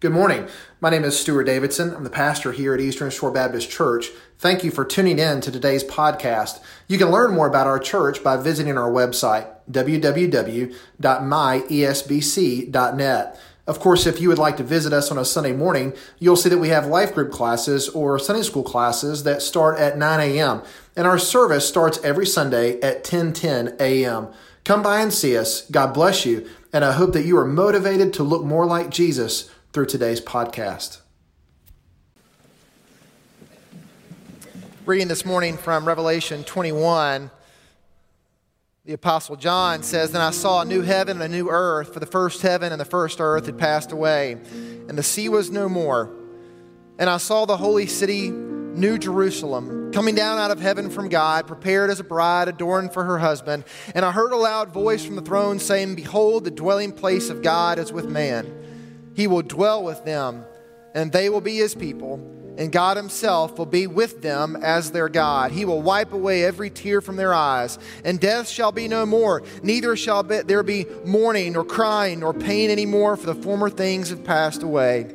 Good morning. My name is Stuart Davidson. I'm the pastor here at Eastern Shore Baptist Church. Thank you for tuning in to today's podcast. You can learn more about our church by visiting our website, www.myesbc.net. Of course, if you would like to visit us on a Sunday morning, you'll see that we have life group classes or Sunday school classes that start at 9 a.m. And our service starts every Sunday at 10:10 a.m. Come by and see us. God bless you, and I hope that you are motivated to look more like Jesus through today's podcast. Reading this morning from Revelation 21, the Apostle John says, Then I saw a new heaven and a new earth, for the first heaven and the first earth had passed away, and the sea was no more. And I saw the holy city, New Jerusalem, coming down out of heaven from God, prepared as a bride adorned for her husband. And I heard a loud voice from the throne saying, Behold, the dwelling place of God is with man he will dwell with them, and they will be his people, and God himself will be with them as their God. He will wipe away every tear from their eyes, and death shall be no more. Neither shall there be mourning, nor crying, nor pain any more, for the former things have passed away.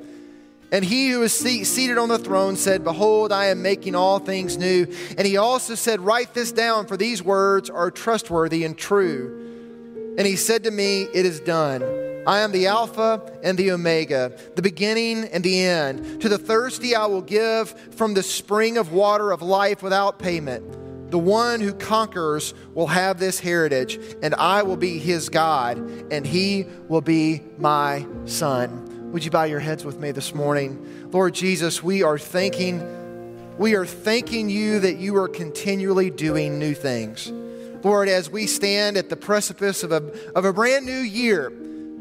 And he who is seated on the throne said, Behold, I am making all things new. And he also said, Write this down, for these words are trustworthy and true. And he said to me, It is done. I am the Alpha and the Omega, the beginning and the end. To the thirsty, I will give from the spring of water of life without payment. The one who conquers will have this heritage, and I will be his God, and he will be my son. Would you bow your heads with me this morning? Lord Jesus, we are thanking we are thanking you that you are continually doing new things. Lord, as we stand at the precipice of a, of a brand new year,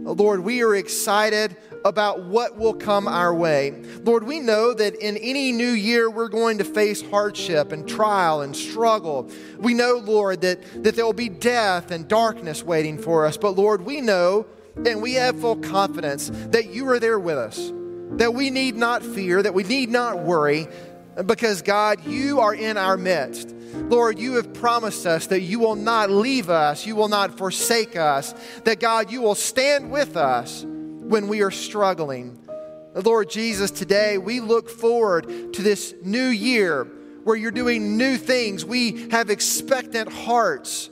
Lord, we are excited about what will come our way. Lord, we know that in any new year we're going to face hardship and trial and struggle. We know, Lord, that, that there will be death and darkness waiting for us. But Lord, we know and we have full confidence that you are there with us, that we need not fear, that we need not worry, because God, you are in our midst. Lord, you have promised us that you will not leave us, you will not forsake us, that God, you will stand with us when we are struggling. Lord Jesus, today we look forward to this new year where you're doing new things. We have expectant hearts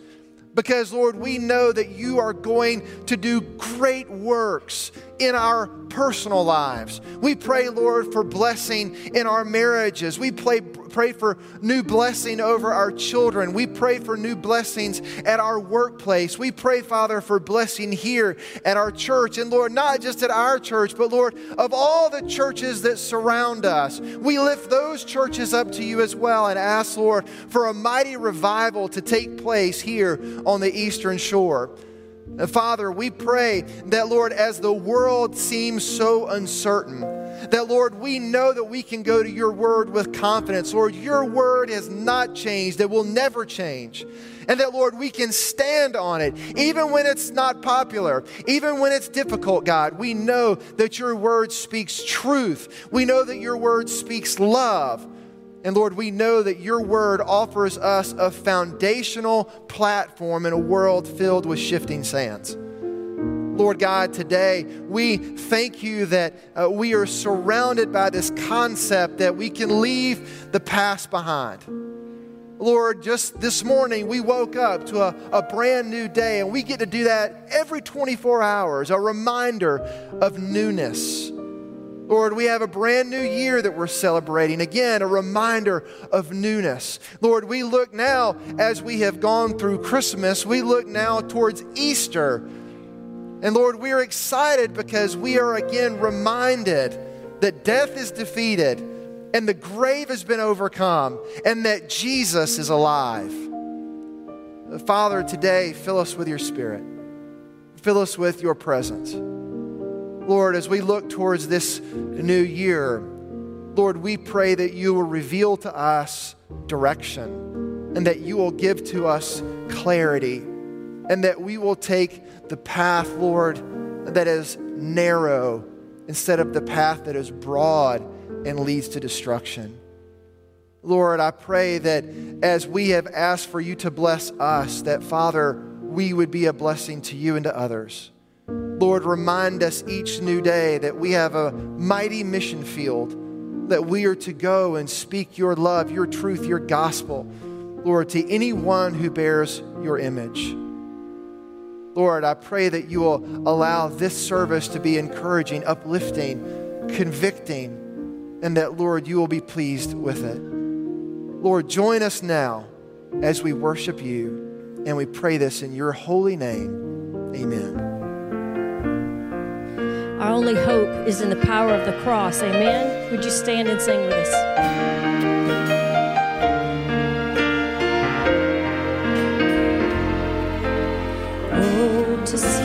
because, Lord, we know that you are going to do great works in our personal lives. We pray, Lord, for blessing in our marriages. We pray, pray for new blessing over our children. We pray for new blessings at our workplace. We pray, Father, for blessing here at our church. And Lord, not just at our church, but Lord, of all the churches that surround us, we lift those churches up to you as well and ask, Lord, for a mighty revival to take place here on the eastern shore. Father, we pray that, Lord, as the world seems so uncertain, that, Lord, we know that we can go to your word with confidence. Lord, your word has not changed, it will never change. And that, Lord, we can stand on it, even when it's not popular, even when it's difficult, God. We know that your word speaks truth. We know that your word speaks love. And Lord, we know that your word offers us a foundational platform in a world filled with shifting sands. Lord God, today we thank you that uh, we are surrounded by this concept that we can leave the past behind. Lord, just this morning we woke up to a, a brand new day, and we get to do that every 24 hours, a reminder of newness Lord, we have a brand new year that we're celebrating. Again, a reminder of newness. Lord, we look now, as we have gone through Christmas, we look now towards Easter. And Lord, we are excited because we are again reminded that death is defeated and the grave has been overcome and that Jesus is alive. Father, today, fill us with your spirit, fill us with your presence. Lord, as we look towards this new year, Lord, we pray that you will reveal to us direction and that you will give to us clarity and that we will take the path, Lord, that is narrow instead of the path that is broad and leads to destruction. Lord, I pray that as we have asked for you to bless us, that Father, we would be a blessing to you and to others. Lord, remind us each new day that we have a mighty mission field, that we are to go and speak your love, your truth, your gospel, Lord, to anyone who bears your image. Lord, I pray that you will allow this service to be encouraging, uplifting, convicting, and that, Lord, you will be pleased with it. Lord, join us now as we worship you, and we pray this in your holy name. Amen. Our only hope is in the power of the cross. Amen. Would you stand and sing with us? Oh, to see.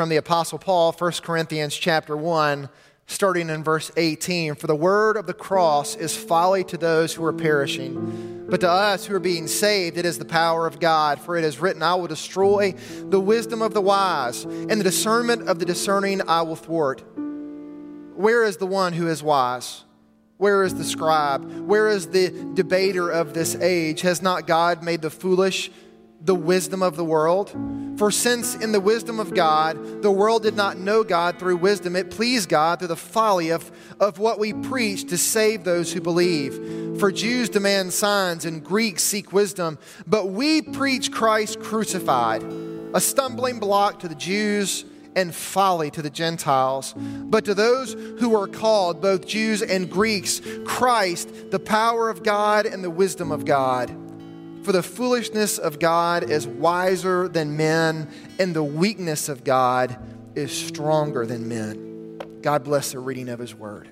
from the Apostle Paul, 1 Corinthians chapter 1, starting in verse 18. For the word of the cross is folly to those who are perishing, but to us who are being saved, it is the power of God. For it is written, I will destroy the wisdom of the wise, and the discernment of the discerning I will thwart. Where is the one who is wise? Where is the scribe? Where is the debater of this age? Has not God made the foolish? The wisdom of the world? For since in the wisdom of God, the world did not know God through wisdom, it pleased God through the folly of, of what we preach to save those who believe. For Jews demand signs and Greeks seek wisdom, but we preach Christ crucified, a stumbling block to the Jews and folly to the Gentiles. But to those who are called, both Jews and Greeks, Christ, the power of God and the wisdom of God. For the foolishness of God is wiser than men, and the weakness of God is stronger than men. God bless the reading of his word.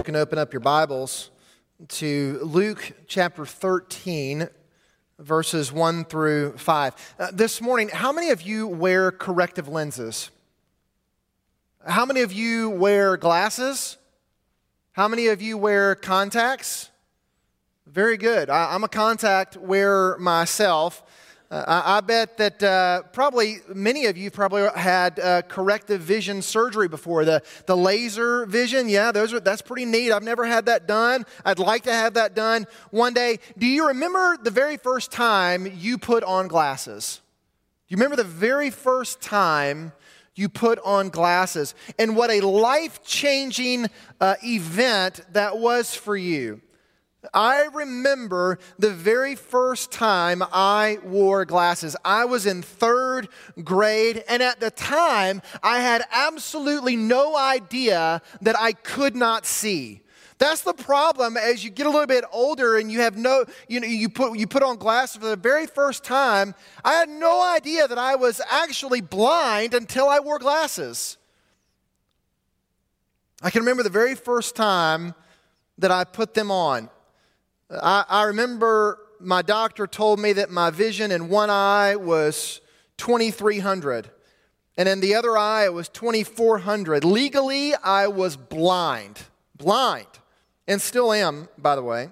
You can open up your Bibles to Luke chapter 13, verses 1 through 5. Uh, this morning, how many of you wear corrective lenses? How many of you wear glasses? How many of you wear contacts? Very good. I, am a contact wearer myself. Uh, I, bet that uh, probably many of you probably had uh, corrective vision surgery before. The, the laser vision, yeah, those are, that's pretty neat. I've never had that done. I'd like to have that done one day. Do you remember the very first time you put on glasses? Do you remember the very first time you put on glasses and what a life changing uh, event that was for you? I remember the very first time I wore glasses. I was in third grade, and at the time, I had absolutely no idea that I could not see. That's the problem as you get a little bit older and you have no, you know, you put, you put on glasses for the very first time. I had no idea that I was actually blind until I wore glasses. I can remember the very first time that I put them on. I, I remember my doctor told me that my vision in one eye was 2300 and in the other eye it was 2400 legally i was blind blind and still am by the way.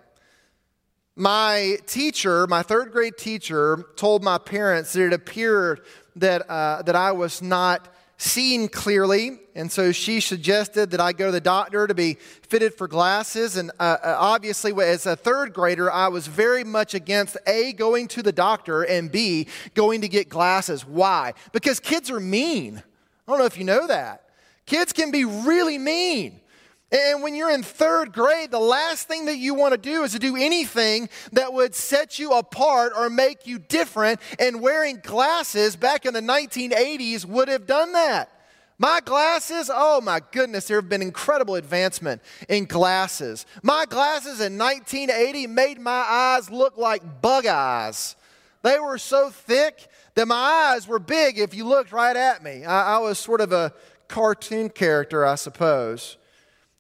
My teacher my third grade teacher told my parents that it appeared that, uh, that i was not seeing clearly, and so she suggested that I go to the doctor to be fitted for glasses. And uh, uh, obviously, as a third grader, I was very much against A, going to the doctor, and B, going to get glasses. Why? Because kids are mean. I don't know if you know that. Kids can be really mean. And when you're in third grade, the last thing that you want to do is to do anything that would set you apart or make you different. And wearing glasses back in the 1980s would have done that. My glasses, oh my goodness, there have been incredible advancement in glasses. My glasses in 1980 made my eyes look like bug eyes. They were so thick that my eyes were big if you looked right at me. I, I was sort of a cartoon character, I suppose.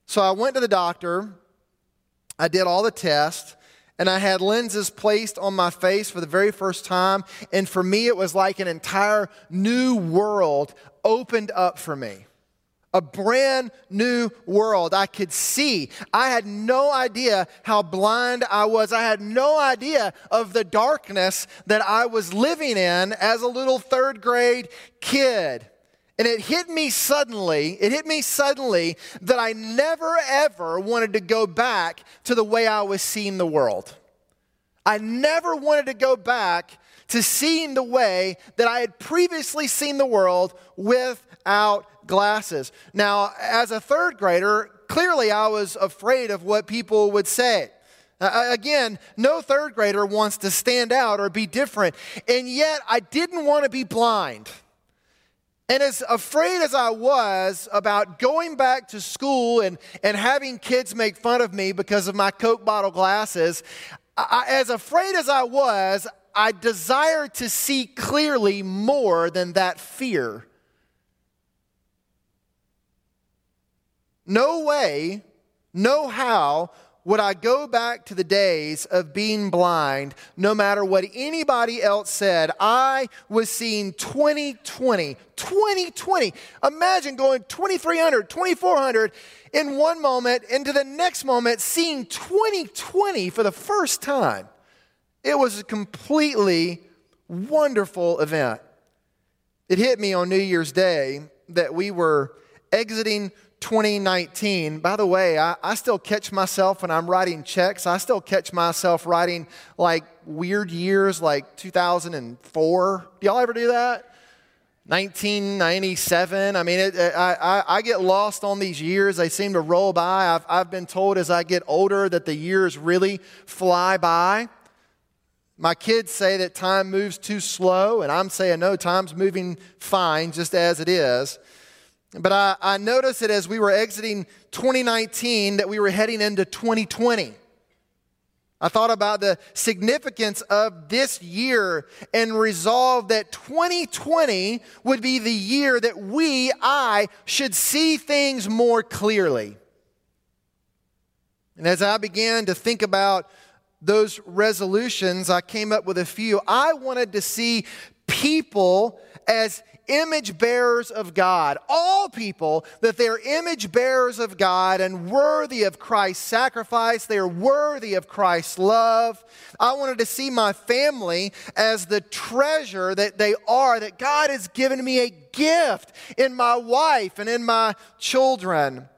So I went to the doctor, I did all the tests, and I had lenses placed on my face for the very first time. And for me, it was like an entire new world opened up for me. A brand new world. I could see. I had no idea how blind I was. I had no idea of the darkness that I was living in as a little third grade kid. And it hit me suddenly, it hit me suddenly that I never ever wanted to go back to the way I was seeing the world. I never wanted to go back to seeing the way that I had previously seen the world without glasses. Now, as a third grader, clearly I was afraid of what people would say. Uh, again, no third grader wants to stand out or be different. And yet, I didn't want to be blind. And as afraid as I was about going back to school and, and having kids make fun of me because of my Coke bottle glasses, I, as afraid as I was, I desired to see clearly more than that fear. No way, no how would I go back to the days of being blind no matter what anybody else said? I was seeing 2020, 2020. Imagine going 2300, 2400 in one moment, into the next moment, seeing 2020 for the first time. It was a completely wonderful event. It hit me on New Year's Day that we were exiting 2019. By the way, I, I, still catch myself when I'm writing checks. I still catch myself writing like weird years like 2004. Do y'all ever do that? 1997. I mean, it, I, I, I, get lost on these years. They seem to roll by. I've, I've been told as I get older that the years really fly by. My kids say that time moves too slow, and I'm saying no, time's moving fine, just as it is. But I, I noticed that as we were exiting 2019, that we were heading into 2020. I thought about the significance of this year and resolved that 2020 would be the year that we, I, should see things more clearly. And as I began to think about those resolutions, I came up with a few. I wanted to see people as image bearers of God. All people, that they're image bearers of God and worthy of Christ's sacrifice. They are worthy of Christ's love. I wanted to see my family as the treasure that they are, that God has given me a gift in my wife and in my children.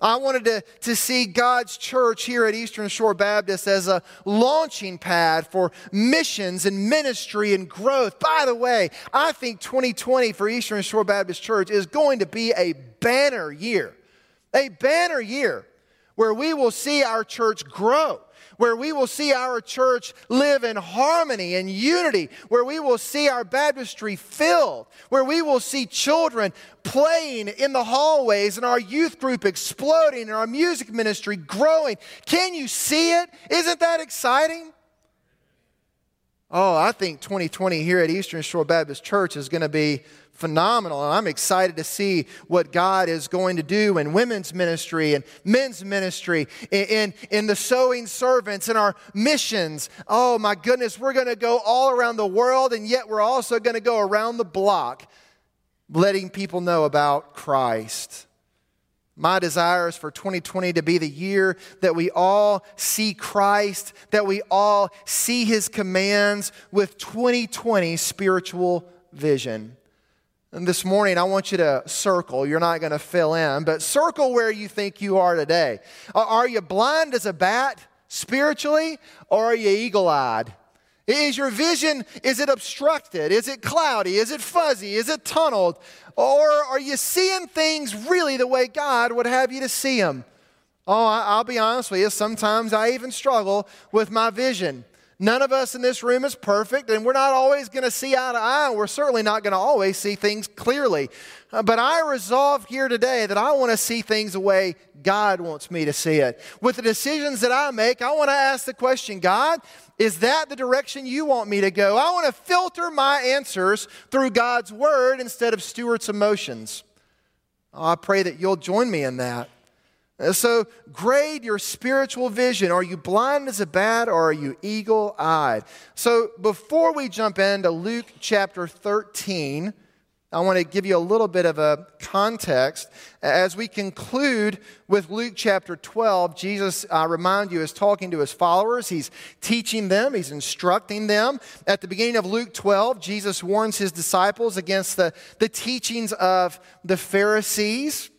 I wanted to, to see God's church here at Eastern Shore Baptist as a launching pad for missions and ministry and growth. By the way, I think 2020 for Eastern Shore Baptist Church is going to be a banner year. A banner year where we will see our church grow where we will see our church live in harmony and unity, where we will see our baptistry filled, where we will see children playing in the hallways and our youth group exploding and our music ministry growing. Can you see it? Isn't that exciting? Oh, I think 2020 here at Eastern Shore Baptist Church is going to be phenomenal. And I'm excited to see what God is going to do in women's ministry and men's ministry, in, in, in the sowing servants, and our missions. Oh my goodness, we're going to go all around the world, and yet we're also going to go around the block letting people know about Christ. My desire is for 2020 to be the year that we all see Christ, that we all see his commands with 2020 spiritual vision. And this morning, I want you to circle. You're not going to fill in, but circle where you think you are today. Are you blind as a bat spiritually, or are you eagle eyed? Is your vision, is it obstructed? Is it cloudy? Is it fuzzy? Is it tunneled? Or are you seeing things really the way God would have you to see them? Oh, I'll be honest with you, sometimes I even struggle with my vision. None of us in this room is perfect, and we're not always going to see eye to eye. We're certainly not going to always see things clearly. Uh, but I resolve here today that I want to see things the way God wants me to see it. With the decisions that I make, I want to ask the question God, is that the direction you want me to go? I want to filter my answers through God's word instead of Stuart's emotions. I pray that you'll join me in that. So, grade your spiritual vision. Are you blind as a bat or are you eagle eyed? So, before we jump into Luke chapter 13, I want to give you a little bit of a context. As we conclude with Luke chapter 12, Jesus, I remind you, is talking to his followers. He's teaching them, he's instructing them. At the beginning of Luke 12, Jesus warns his disciples against the, the teachings of the Pharisees.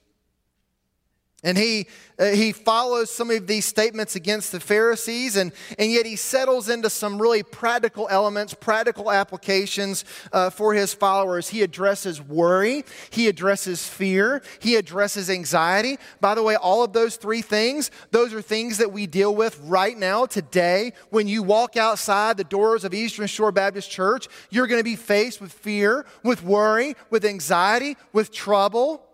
And he, uh, he follows some of these statements against the Pharisees, and, and yet he settles into some really practical elements, practical applications uh, for his followers. He addresses worry, he addresses fear, he addresses anxiety. By the way, all of those three things, those are things that we deal with right now, today. When you walk outside the doors of Eastern Shore Baptist Church, you're going to be faced with fear, with worry, with anxiety, with trouble.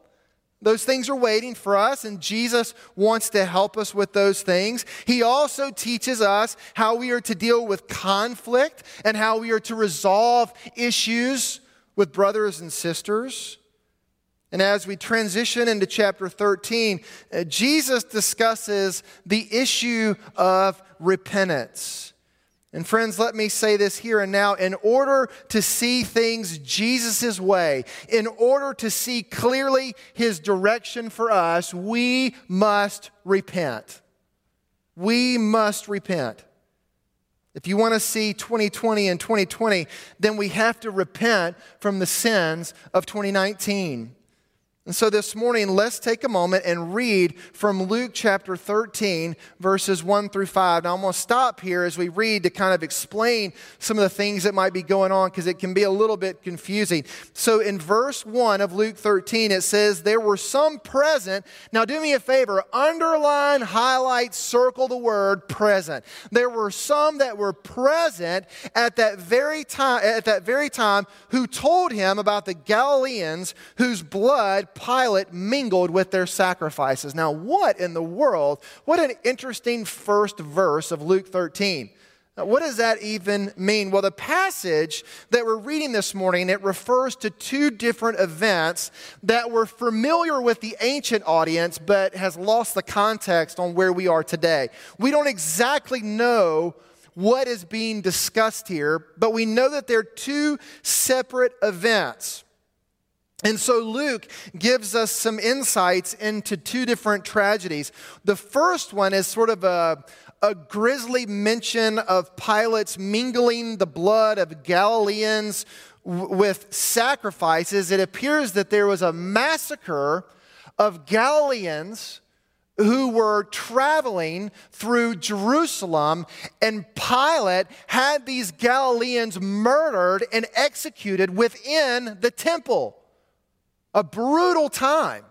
Those things are waiting for us, and Jesus wants to help us with those things. He also teaches us how we are to deal with conflict and how we are to resolve issues with brothers and sisters. And as we transition into chapter 13, uh, Jesus discusses the issue of repentance. And friends, let me say this here and now. In order to see things Jesus' way, in order to see clearly his direction for us, we must repent. We must repent. If you want to see 2020 and 2020, then we have to repent from the sins of 2019. And so this morning, let's take a moment and read from Luke chapter 13, verses 1 through 5. Now, I'm going to stop here as we read to kind of explain some of the things that might be going on because it can be a little bit confusing. So, in verse 1 of Luke 13, it says, There were some present. Now, do me a favor, underline, highlight, circle the word present. There were some that were present at that very time, at that very time who told him about the Galileans whose blood Pilate mingled with their sacrifices. Now, what in the world? What an interesting first verse of Luke 13. What does that even mean? Well, the passage that we're reading this morning, it refers to two different events that were familiar with the ancient audience, but has lost the context on where we are today. We don't exactly know what is being discussed here, but we know that they're two separate events. And so Luke gives us some insights into two different tragedies. The first one is sort of a, a grisly mention of Pilate's mingling the blood of Galileans w- with sacrifices. It appears that there was a massacre of Galileans who were traveling through Jerusalem, and Pilate had these Galileans murdered and executed within the temple a brutal time.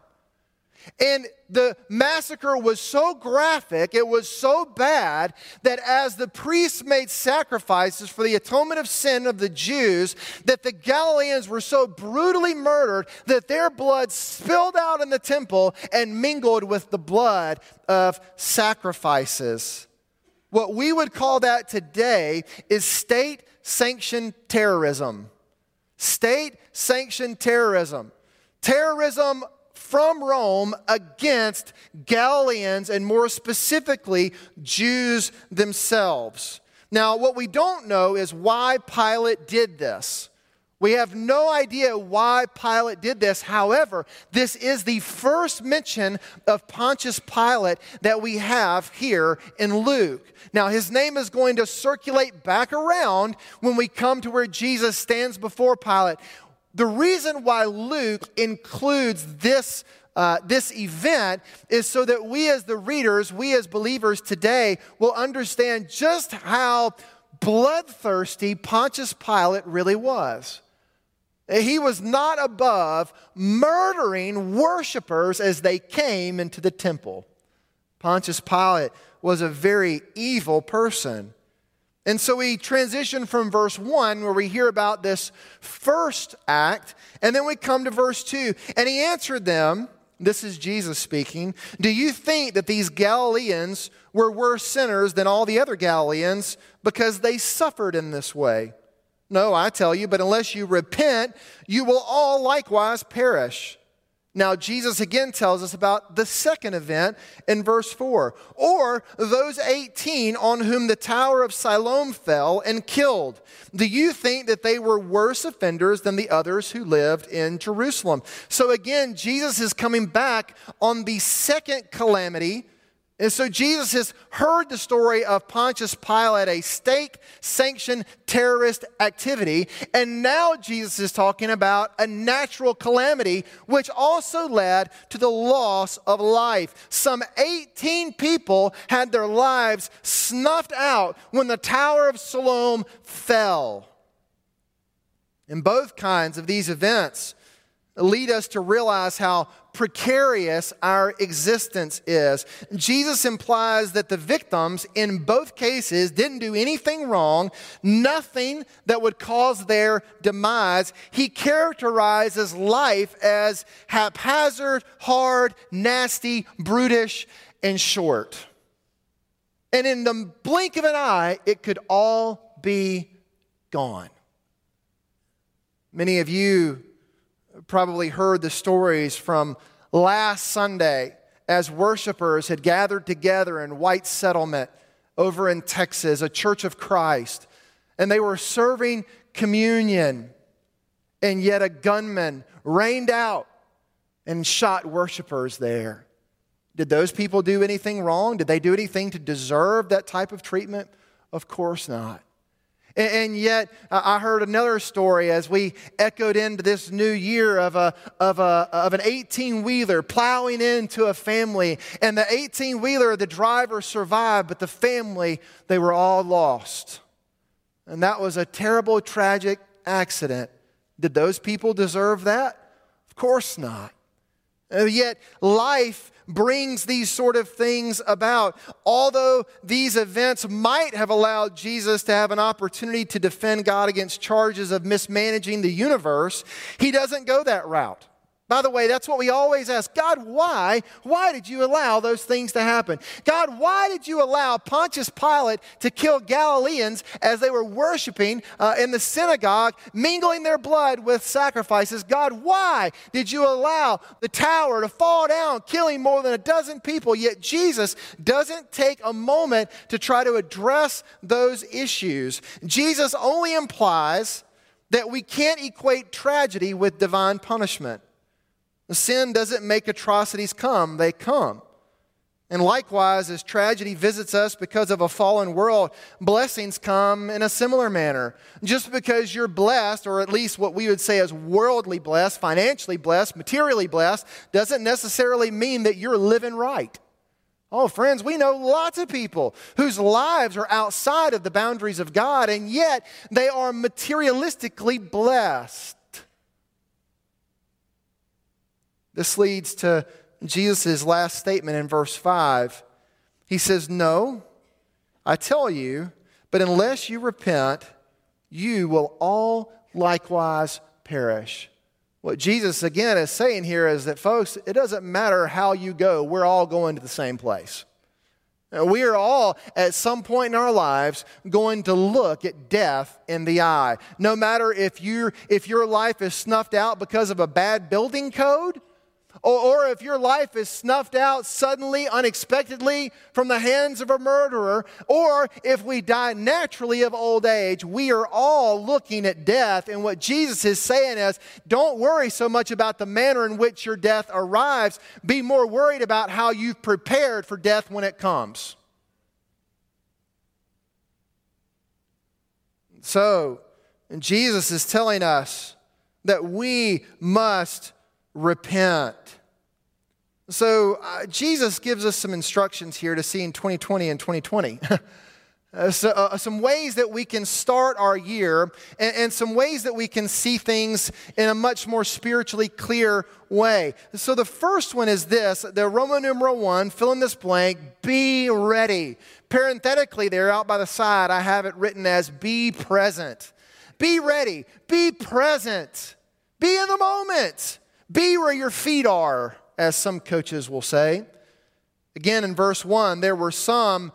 And the massacre was so graphic, it was so bad, that as the priests made sacrifices for the atonement of sin of the Jews, that the Galileans were so brutally murdered that their blood spilled out in the temple and mingled with the blood of sacrifices. What we would call that today is state sanctioned terrorism. State sanctioned terrorism terrorism from Rome against Galileans and more specifically Jews themselves. Now, what we don't know is why Pilate did this. We have no idea why Pilate did this. However, this is the first mention of Pontius Pilate that we have here in Luke. Now, his name is going to circulate back around when we come to where Jesus stands before Pilate the reason why Luke includes this, uh, this event is so that we, as the readers, we as believers today, will understand just how bloodthirsty Pontius Pilate really was. He was not above murdering worshipers as they came into the temple. Pontius Pilate was a very evil person. And so we transition from verse 1, where we hear about this first act, and then we come to verse 2. And he answered them, this is Jesus speaking, Do you think that these Galileans were worse sinners than all the other Galileans because they suffered in this way? No, I tell you, but unless you repent, you will all likewise perish. Now, Jesus again tells us about the second event in verse 4. Or those 18 on whom the tower of Siloam fell and killed. Do you think that they were worse offenders than the others who lived in Jerusalem? So again, Jesus is coming back on the second calamity and so Jesus has heard the story of Pontius Pilate, a state sanctioned terrorist activity. And now Jesus is talking about a natural calamity, which also led to the loss of life. Some 18 people had their lives snuffed out when the Tower of Siloam fell. And both kinds of these events, lead us to realize how precarious our existence is. Jesus implies that the victims in both cases didn't do anything wrong, nothing that would cause their demise. He characterizes life as haphazard, hard, nasty, brutish, and short. And in the blink of an eye, it could all be gone. Many of you probably heard the stories from last Sunday as worshipers had gathered together in White Settlement over in Texas, a church of Christ, and they were serving communion, and yet a gunman rained out and shot worshipers there. Did those people do anything wrong? Did they do anything to deserve that type of treatment? Of course not. And yet, uh, I heard another story as we echoed into this new year of, a, of, a, of an 18 wheeler plowing into a family. And the 18 wheeler, the driver survived, but the family, they were all lost. And that was a terrible, tragic accident. Did those people deserve that? Of course not. And yet, life brings these sort of things about. Although these events might have allowed Jesus to have an opportunity to defend God against charges of mismanaging the universe, he doesn't go that route. By the way, that's what we always ask God, why? Why did you allow those things to happen? God, why did you allow Pontius Pilate to kill Galileans as they were worshiping uh, in the synagogue, mingling their blood with sacrifices? God, why did you allow the tower to fall down, killing more than a dozen people? Yet Jesus doesn't take a moment to try to address those issues. Jesus only implies that we can't equate tragedy with divine punishment. Sin doesn't make atrocities come, they come. And likewise, as tragedy visits us because of a fallen world, blessings come in a similar manner. Just because you're blessed, or at least what we would say is worldly blessed, financially blessed, materially blessed, doesn't necessarily mean that you're living right. Oh, friends, we know lots of people whose lives are outside of the boundaries of God, and yet they are materialistically blessed. This leads to Jesus' last statement in verse 5. He says, No, I tell you, but unless you repent, you will all likewise perish. What Jesus again is saying here is that, folks, it doesn't matter how you go, we're all going to the same place. We are all, at some point in our lives, going to look at death in the eye. No matter if, you if your life is snuffed out because of a bad building code, or, or if your life is snuffed out suddenly, unexpectedly from the hands of a murderer, or if we die naturally of old age, we are all looking at death. And what Jesus is saying is don't worry so much about the manner in which your death arrives, be more worried about how you've prepared for death when it comes. So, Jesus is telling us that we must repent. So, uh, Jesus gives us some instructions here to see in 2020 and 2020. Uh, so, uh, some ways that we can start our year and, and, some ways that we can see things in a much more spiritually clear way. So, the first one is this the Roman numeral one, fill in this blank, be ready. Parenthetically, there out by the side, I have it written as be present. Be ready, be present, be in the moment. Be where your feet are, as some coaches will say. Again, in verse 1, there were some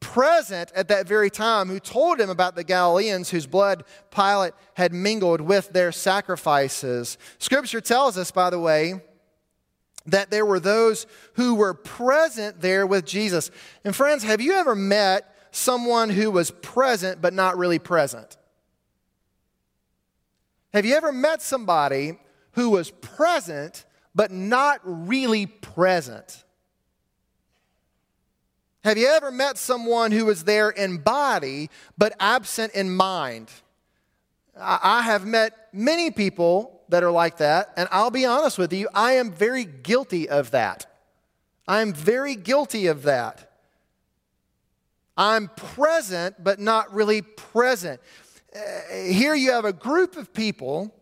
present at that very time who told him about the Galileans whose blood Pilate had mingled with their sacrifices. Scripture tells us, by the way, that there were those who were present there with Jesus. And friends, have you ever met someone who was present but not really present? Have you ever met somebody who was present but not really present. Have you ever met someone who was there in body but absent in mind? I have met many people that are like that, and I'll be honest with you, I am very guilty of that. I'm very guilty of that. I'm present, but not really present. Uh, here you have a group of people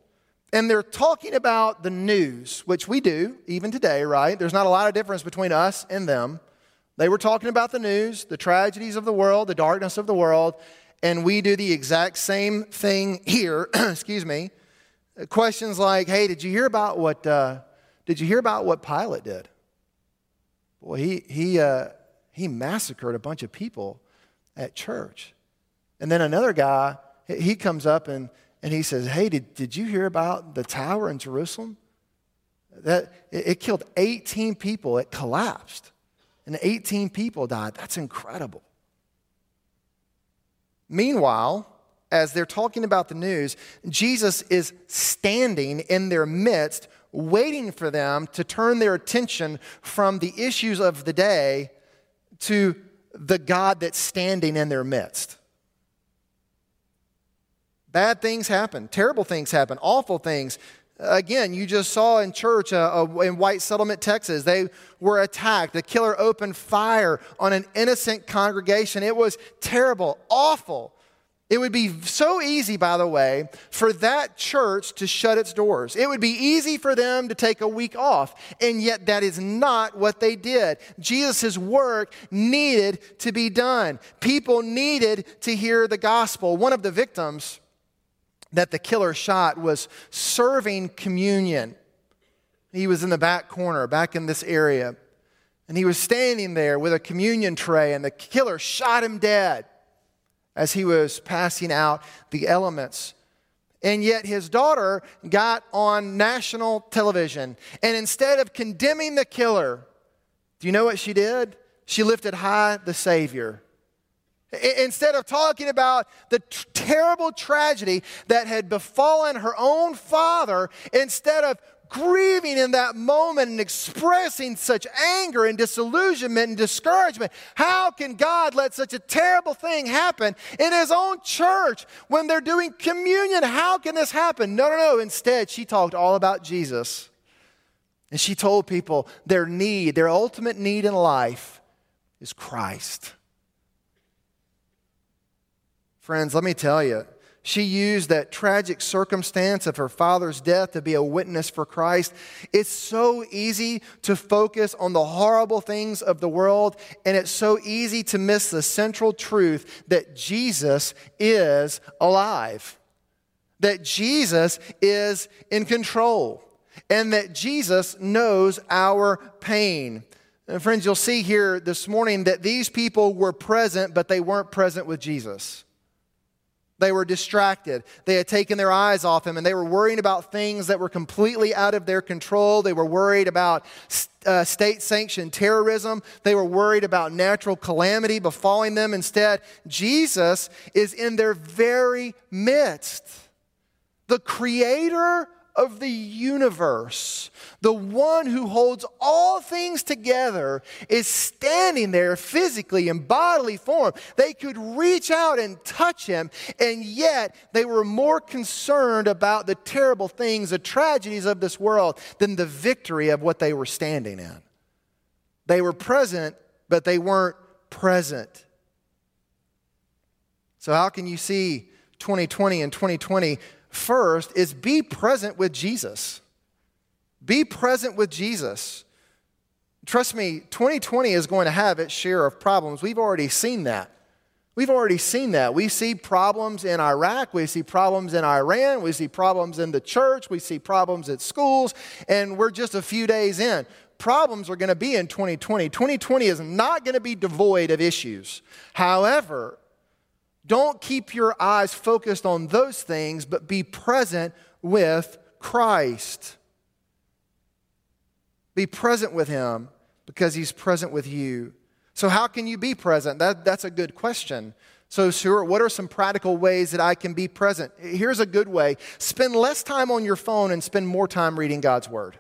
and they're talking about the news, which we do even today, right? There's not a lot of difference between us and them. They were talking about the news, the tragedies of the world, the darkness of the world, and we do the exact same thing here. Excuse me. Questions like, "Hey, did you hear about what? Uh, did you hear about what Pilate did? Well, he he uh, he massacred a bunch of people at church." And then another guy, he comes up and and he says, Hey, did, did you hear about the tower in Jerusalem? That it, it killed 18 people, it collapsed, and 18 people died. That's incredible. Meanwhile, as they're talking about the news, Jesus is standing in their midst, waiting for them to turn their attention from the issues of the day to the God that's standing in their midst. Bad things happen, terrible things happen, awful things. Again, you just saw in church uh, uh, in White Settlement, Texas, they were attacked. The killer opened fire on an innocent congregation. It was terrible, awful. It would be so easy, by the way, for that church to shut its doors. It would be easy for them to take a week off, and yet that is not what they did. Jesus' work needed to be done. People needed to hear the gospel. One of the victims that the killer shot was serving communion. He was in the back corner, back in this area. And he was standing there with a communion tray, and the killer shot him dead as he was passing out the elements. And yet his daughter got on national television. And instead of condemning the killer, do you know what she did? She lifted high the Savior. Instead of talking about the t- terrible tragedy that had befallen her own father, instead of grieving in that moment and expressing such anger and disillusionment and discouragement. How can God let such a terrible thing happen in His own church when they're doing communion? How can this happen? No, no, no. Instead, she talked all about Jesus. And she told people their need, their ultimate need in life is Christ. Friends, let me tell you, she used that tragic circumstance of her father's death to be a witness for Christ. It's so easy to focus on the horrible things of the world, and it's so easy to miss the central truth that Jesus is alive, that Jesus is in control, and that Jesus knows our pain. And friends, you'll see here this morning that these people were present, but they weren't present with Jesus. They were distracted. They had taken their eyes off him and they were worrying about things that were completely out of their control. They were worried about uh, state sanctioned terrorism. They were worried about natural calamity befalling them. Instead, Jesus is in their very midst. The creator of the universe, the one who holds all things together, is standing there physically in bodily form. They could reach out and touch him, and yet they were more concerned about the terrible things, the tragedies of this world, than the victory of what they were standing in. They were present, but they weren't present. So, how can you see 2020 and 2020 first is be present with Jesus. Be present with Jesus. Trust me, 2020 is going to have its share of problems. We've already seen that. We've already seen that. We see problems in Iraq, we see problems in Iran, we see problems in the church, we see problems at schools, and we're just a few days in. Problems are going to be in 2020. 2020 is not going to be devoid of issues. However, don't keep your eyes focused on those things, but be present with Christ. Be present with Him because He's present with you. So, how can you be present? That, that's a good question. So, Stuart, what are some practical ways that I can be present? Here's a good way spend less time on your phone and spend more time reading God's Word.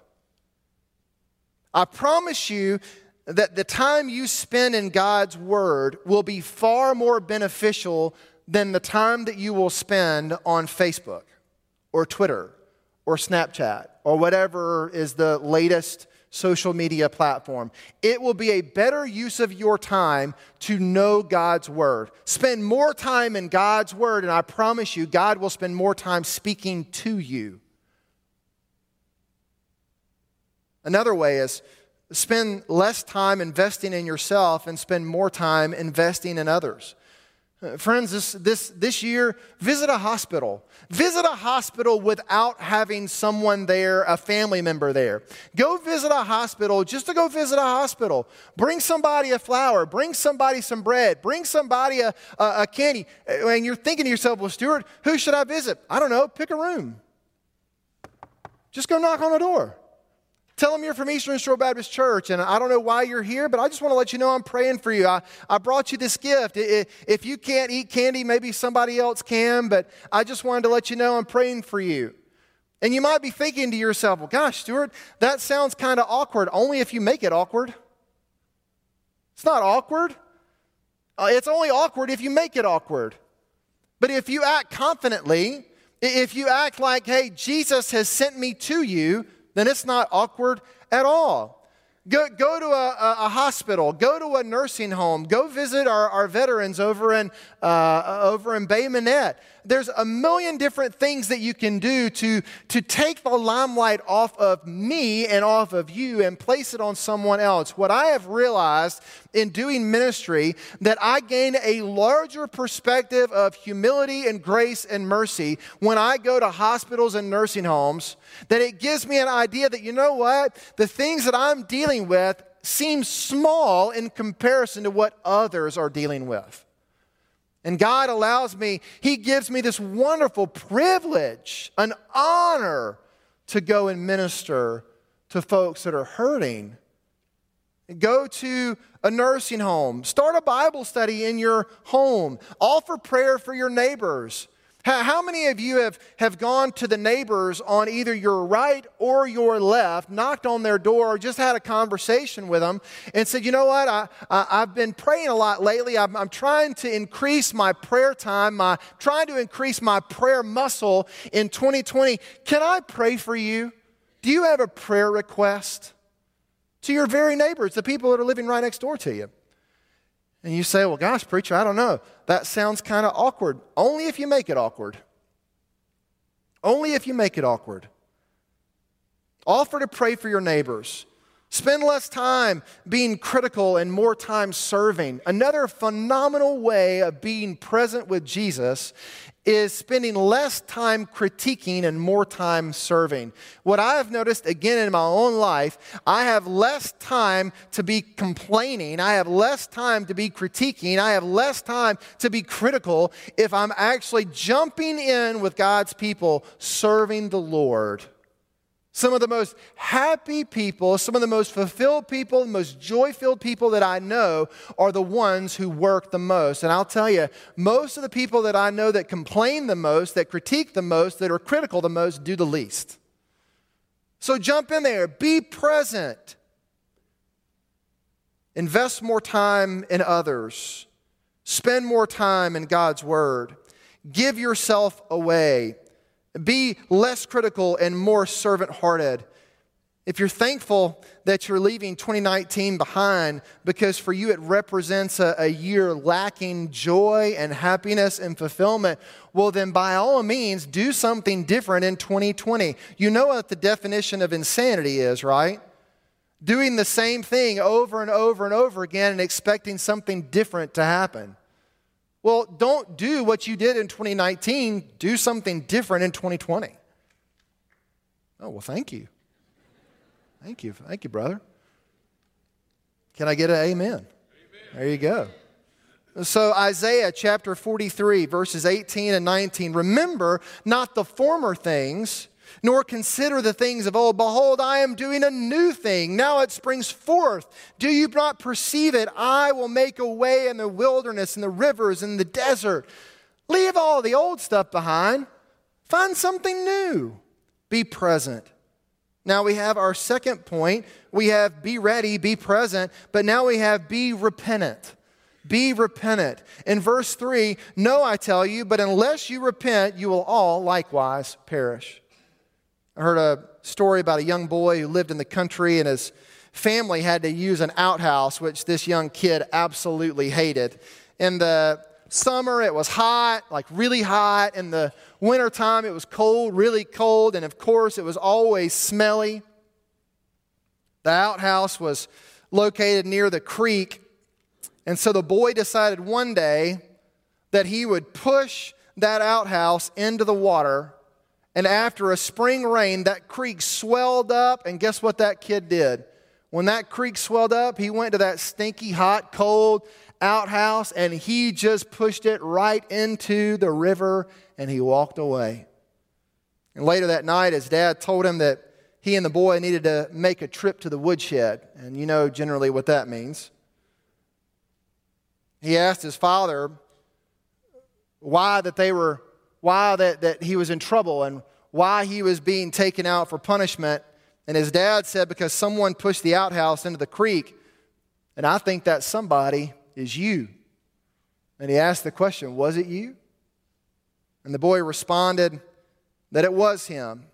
I promise you that the time you spend in God's Word will be far more beneficial than the time that you will spend on Facebook or Twitter or Snapchat or whatever is the latest social media platform. It will be a better use of your time to know God's Word. Spend more time in God's Word, and I promise you, God will spend more time speaking to you. Another way is spend less time investing in yourself and spend more time investing in others. Friends, this, this, this year, visit a hospital. Visit a hospital without having someone there, a family member there. Go visit a hospital just to go visit a hospital. Bring somebody a flower. Bring somebody some bread. Bring somebody a, a, a candy. And you're thinking to yourself, well, Stuart, who should I visit? I don't know. Pick a room. Just go knock on a door. Tell them you're from Eastern Shore Baptist Church, and I don't know why you're here, but I just want to let you know I'm praying for you. I, I brought you this gift. If you can't eat candy, maybe somebody else can, but I just wanted to let you know I'm praying for you. And you might be thinking to yourself, well, gosh, Stuart, that sounds kind of awkward, only if you make it awkward. It's not awkward. Uh, it's only awkward if you make it awkward. But if you act confidently, if you act like, hey, Jesus has sent me to you, then it's not awkward at all. Go, go to a, a, hospital, go to a nursing home, go visit our, our veterans over in, uh, over in Bay Minette. There's a million different things that you can do to, to take the limelight off of me and off of you and place it on someone else. What I have realized in doing ministry that I gain a larger perspective of humility and grace and mercy when I go to hospitals and nursing homes, that it gives me an idea that, you know what, the things that I'm dealing with seem small in comparison to what others are dealing with. And God allows me, He gives me this wonderful privilege, an honor to go and minister to folks that are hurting. Go to a nursing home, start a Bible study in your home, offer prayer for your neighbors. How many of you have, have gone to the neighbors on either your right or your left, knocked on their door, or just had a conversation with them, and said, You know what? I, I, have been praying a lot lately. I'm, I'm trying to increase my prayer time, my, trying to increase my prayer muscle in 2020. Can I pray for you? Do you have a prayer request? To your very neighbors, the people that are living right next door to you. And you say, well, gosh, preacher, I don't know. That sounds kind of awkward. Only if you make it awkward. Only if you make it awkward. Offer to pray for your neighbors. Spend less time being critical and more time serving. Another phenomenal way of being present with Jesus is spending less time critiquing and more time serving. What I have noticed again in my own life, I have less time to be complaining, I have less time to be critiquing, I have less time to be critical if I'm actually jumping in with God's people, serving the Lord. Some of the most happy people, some of the most fulfilled people, the most joy filled people that I know are the ones who work the most. And I'll tell you, most of the people that I know that complain the most, that critique the most, that are critical the most, do the least. So jump in there, be present, invest more time in others, spend more time in God's Word, give yourself away. Be less critical and more servant hearted. If you're thankful that you're leaving 2019 behind because for you it represents a, a, year lacking joy and happiness and fulfillment, well, then by all means, do something different in 2020. You know what the definition of insanity is, right? Doing the same thing over and over and over again and expecting something different to happen. Well, don't do what you did in 2019, do something different in 2020. Oh, well, thank you. Thank you. Thank you, brother. Can I get an amen? amen? There you go. So, Isaiah chapter 43, verses 18 and 19. Remember not the former things nor consider the things of old. Behold, I am doing a new thing. Now it springs forth. Do you not perceive it? I will make a way in the wilderness, in the rivers, in the desert. Leave all the old stuff behind. Find something new. Be present. Now we have our second point. We have be ready, be present, but now we have be repentant. Be repentant. In verse 3, no, I tell you, but unless you repent, you will all likewise perish. I heard a story about a young boy who lived in the country and his family had to use an outhouse, which this young kid absolutely hated. In the summer, it was hot, like really hot. In the wintertime, it was cold, really cold. And of course, it was always smelly. The outhouse was located near the creek. And so the boy decided one day that he would push that outhouse into the water and after a spring rain, that creek swelled up. And guess what that kid did? When that creek swelled up, he went to that stinky, hot, cold outhouse and he just pushed it right into the river and he walked away. And later that night, his dad told him that he and the boy needed to make a trip to the woodshed. And you know generally what that means. He asked his father why that they were why that, that he was in trouble and why he was being taken out for punishment. And his dad said, Because someone pushed the outhouse into the creek, and I think that somebody is you. And he asked the question, Was it you? And the boy responded that it was him.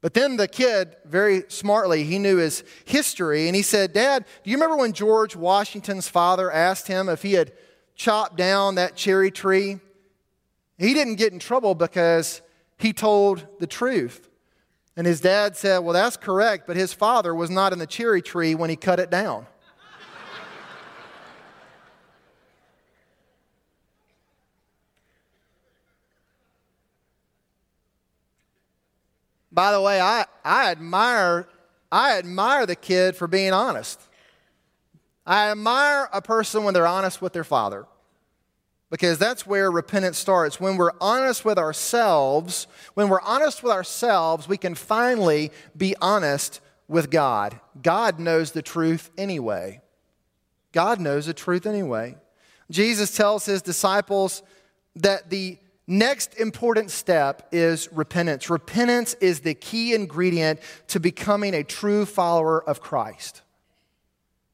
But then the kid, very smartly, he knew his history, and he said, Dad, do you remember when George Washington's father asked him if he had chopped down that cherry tree? He didn't get in trouble because he told the truth. And his dad said, Well, that's correct, but his father was not in the cherry tree when he cut it down. By the way, I, I admire I admire the kid for being honest. I admire a person when they're honest with their father. Because that's where repentance starts. When we're honest with ourselves, when we're honest with ourselves, we can finally be honest with God. God knows the truth anyway. God knows the truth anyway. Jesus tells his disciples that the Next important step is repentance. Repentance is the key ingredient to becoming a true follower of Christ.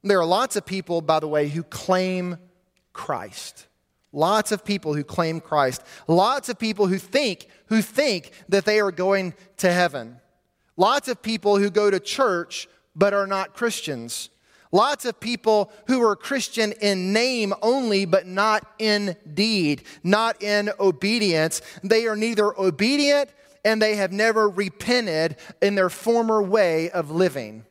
There are lots of people, by the way, who claim Christ. Lots of people who claim Christ. Lots of people who think who think that they are going to heaven. Lots of people who go to church but are not Christians. Lots of people who are Christian in name only, but not in deed, not in obedience. They are neither obedient and they have never repented in their former way of living.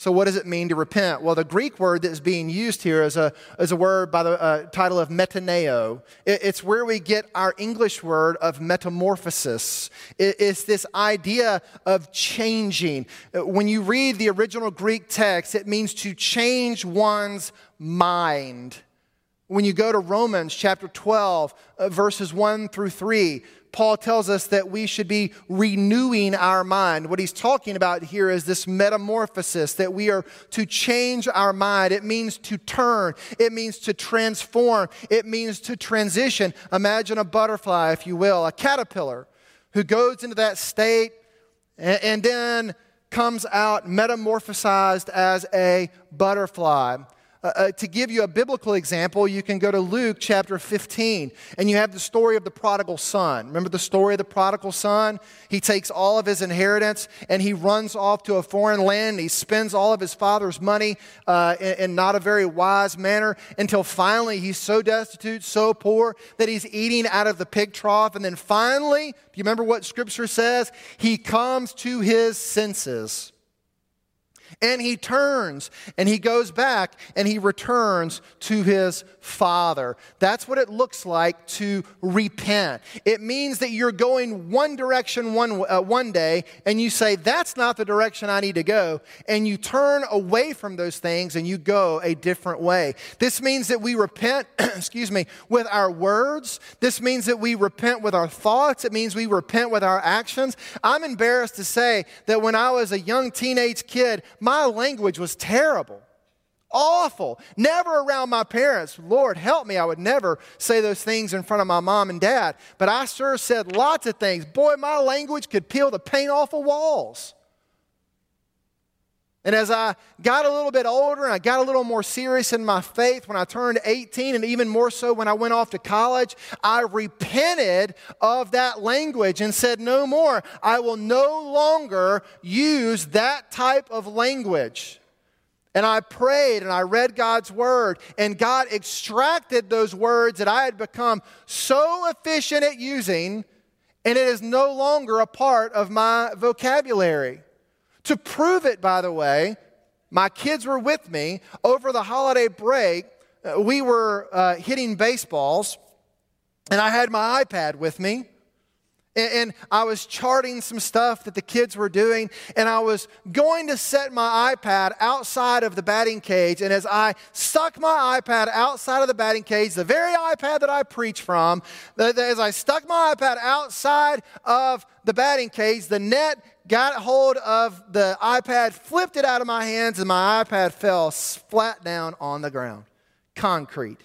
So, what does it mean to repent? Well, the Greek word that is being used here is a, is a word by the uh, title of metaneo. It, it's where we get our English word of metamorphosis. It, it's this idea of changing. When you read the original Greek text, it means to change one's mind. When you go to Romans chapter 12, uh, verses 1 through 3, Paul tells us that we should be renewing our mind. What he's talking about here is this metamorphosis, that we are to change our mind. It means to turn, it means to transform, it means to transition. Imagine a butterfly, if you will, a caterpillar who goes into that state and, and then comes out metamorphosized as a butterfly. Uh, uh, to give you a biblical example, you can go to Luke chapter 15, and you have the story of the prodigal son. Remember the story of the prodigal son? He takes all of his inheritance and he runs off to a foreign land. he spends all of his father's money uh, in, in not a very wise manner until finally he's so destitute, so poor that he's eating out of the pig trough. And then finally, do you remember what scripture says? He comes to his senses. And he turns and he goes back and he returns to his father. That's what it looks like to repent. It means that you're going one direction one, uh, one day and you say, That's not the direction I need to go. And you turn away from those things and you go a different way. This means that we repent, excuse me, with our words. This means that we repent with our thoughts. It means we repent with our actions. I'm embarrassed to say that when I was a young teenage kid, my language was terrible. Awful. Never around my parents. Lord, help me. I would never say those things in front of my mom and dad. But I sure said lots of things. Boy, my language could peel the paint off of walls. And as I got a little bit older and I got a little more serious in my faith when I turned 18, and even more so when I went off to college, I repented of that language and said, No more. I will no longer use that type of language. And I prayed and I read God's word, and God extracted those words that I had become so efficient at using, and it is no longer a part of my vocabulary. To prove it, by the way, my kids were with me over the holiday break. Uh, we were uh, hitting baseballs, and I had my iPad with me. And, I was charting some stuff that the kids were doing, and I was going to set my iPad outside of the batting cage. And as I stuck my iPad outside of the batting cage, the very iPad that I preach from, as I stuck my iPad outside of the batting cage, the net got hold of the iPad, flipped it out of my hands, and my iPad fell flat down on the ground. Concrete.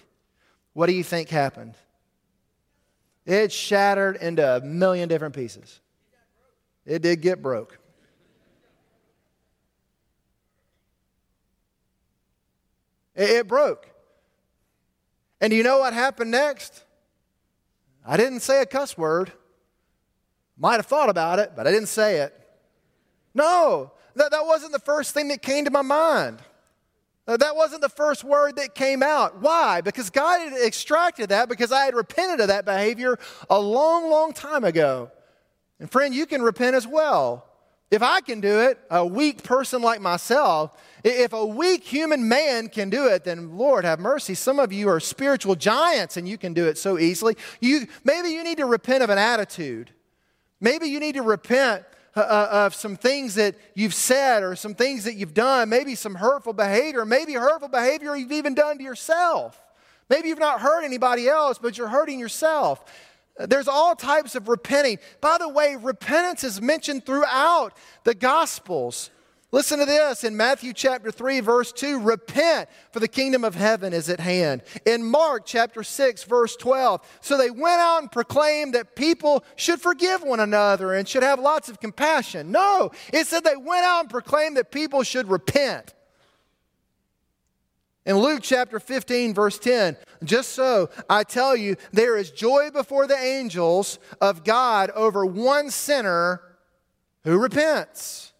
What do you think happened? It shattered into a million different pieces. It did get broke. It, broke. And you know what happened next? I didn't say a cuss word. Might have thought about it, but I didn't say it. No, that, that wasn't the first thing that came to my mind. Uh, that wasn't the first word that came out. Why? Because God had extracted that because I had repented of that behavior a long, long time ago. And friend, you can repent as well. If I can do it, a weak person like myself, if a weak human man can do it, then Lord have mercy. Some of you are spiritual giants and you can do it so easily. You, maybe you need to repent of an attitude. Maybe you need to repent uh, uh, of some things that you've said or some things that you've done, maybe some hurtful behavior, maybe hurtful behavior you've even done to yourself. Maybe you've not hurt anybody else, but you're hurting yourself. There's all types of repenting. By the way, repentance is mentioned throughout the Gospels. Listen to this in Matthew chapter 3, verse 2 repent, for the kingdom of heaven is at hand. In Mark chapter 6, verse 12, so they went out and proclaimed that people should forgive one another and should have lots of compassion. No, it said they went out and proclaimed that people should repent. In Luke chapter 15, verse 10, just so I tell you, there is joy before the angels of God over one sinner who repents.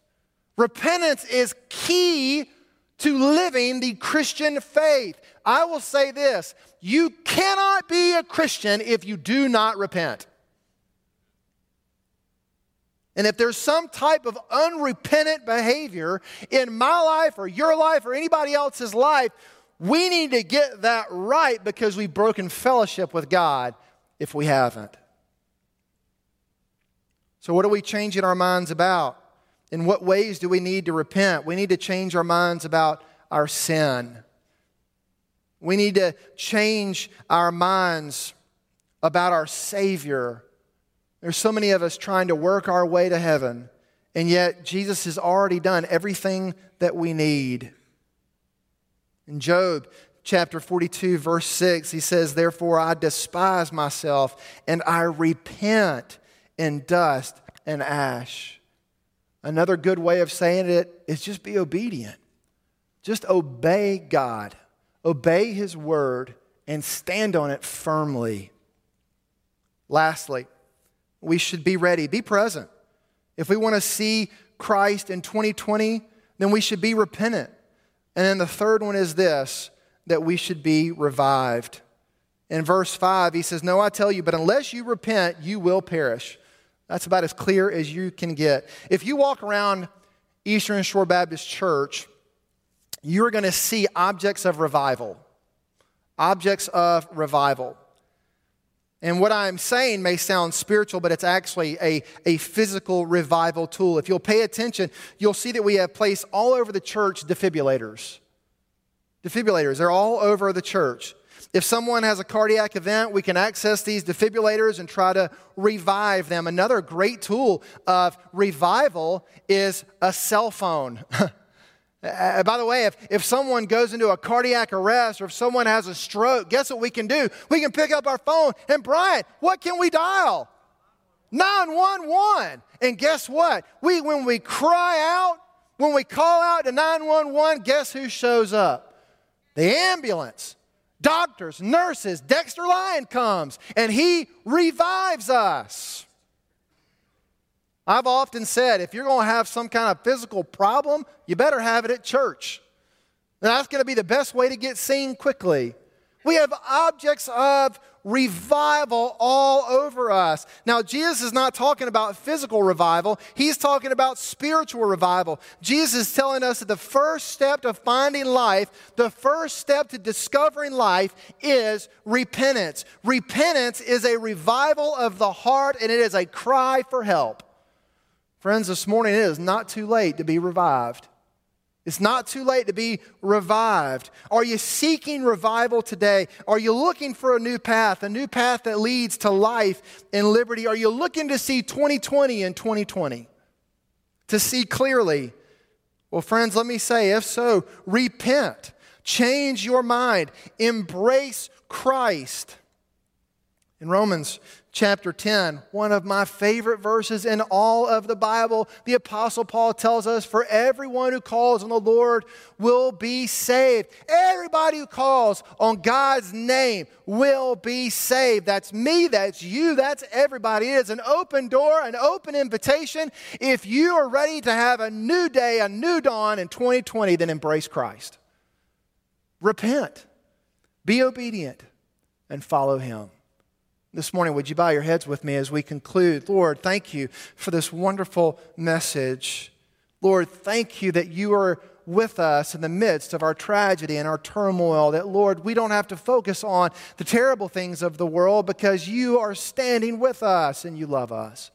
Repentance is key to living the Christian faith. I will say this you cannot be a Christian if you do not repent. And if there's some type of unrepentant behavior in my life or your life or anybody else's life, we need to get that right because we've broken fellowship with God if we haven't. So, what are we changing our minds about? In what ways do we need to repent? We need to change our minds about our sin. We need to change our minds about our Savior. There's so many of us trying to work our way to heaven, and yet Jesus has already done everything that we need. In Job chapter 42, verse 6, he says, Therefore I despise myself, and I repent in dust and ash. Another good way of saying it is just be obedient. Just obey God, obey His word, and stand on it firmly. Lastly, we should be ready, be present. If we want to see Christ in 2020, then we should be repentant. And then the third one is this that we should be revived. In verse 5, he says, No, I tell you, but unless you repent, you will perish. That's about as clear as you can get. If you walk around Eastern Shore Baptist Church, you're going to see objects of revival. Objects of revival. And what I'm saying may sound spiritual, but it's actually a, a physical revival tool. If you'll pay attention, you'll see that we have placed all over the church defibrillators. Defibrillators, they're all over the church. If someone has a cardiac event, we can access these defibrillators and try to revive them. Another great tool of revival is a cell phone. Uh, by the way, if, if someone goes into a cardiac arrest or if someone has a stroke, guess what we can do? We can pick up our phone and, Brian, what can we dial? 911. And guess what? We, when we cry out, when we call out to 911, guess who shows up? The ambulance doctors, nurses. Dexter Lyon comes and he revives us. I've often said if you're going to have some kind of physical problem, you better have it at church. And that's going to be the best way to get seen quickly. We have objects of revival all over us. Now, Jesus is not talking about physical revival, he's talking about spiritual revival. Jesus is telling us that the first step to finding life, the first step to discovering life is repentance. Repentance is a revival of the heart and it is a cry for help. Friends, this morning it is not too late to be revived. It's not too late to be revived. Are you seeking revival today? Are you looking for a new path, a new path that leads to life and liberty? Are you looking to see 2020 and 2020? To see clearly? Well, friends, let me say, if so, repent, change your mind, embrace Christ. In Romans chapter 10, one of my favorite verses in all of the Bible. The Apostle Paul tells us, For everyone who calls on the Lord will be saved. Everybody who calls on God's name will be saved. That's me, that's you, that's everybody. It is an open door, an open invitation. If you are ready to have a new day, a new dawn in 2020, then embrace Christ. Repent, be obedient, and follow Him. This morning, would you bow your heads with me as we conclude? Lord, thank you for this wonderful message. Lord, thank you that you are with us in the midst of our tragedy and our turmoil. That, Lord, we don't have to focus on the terrible things of the world because you are standing with us and you love us.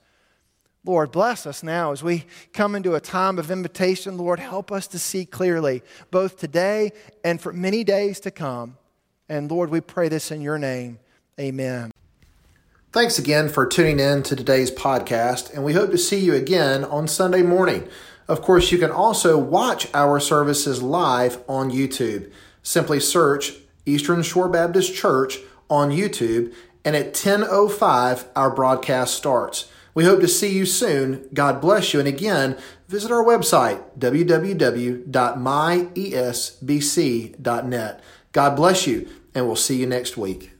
Lord, bless us now as we come into a time of invitation. Lord, help us to see clearly, both today and for many days to come. And Lord, we pray this in your name. Amen. Thanks again for tuning in to today's podcast, and we hope to see you again on Sunday morning. Of course, you can also watch our services live on YouTube. Simply search Eastern Shore Baptist Church on YouTube, and at 10:05 our broadcast starts. We hope to see you soon. God bless you, and again, visit our website www.myesbc.net. God bless you, and we'll see you next week.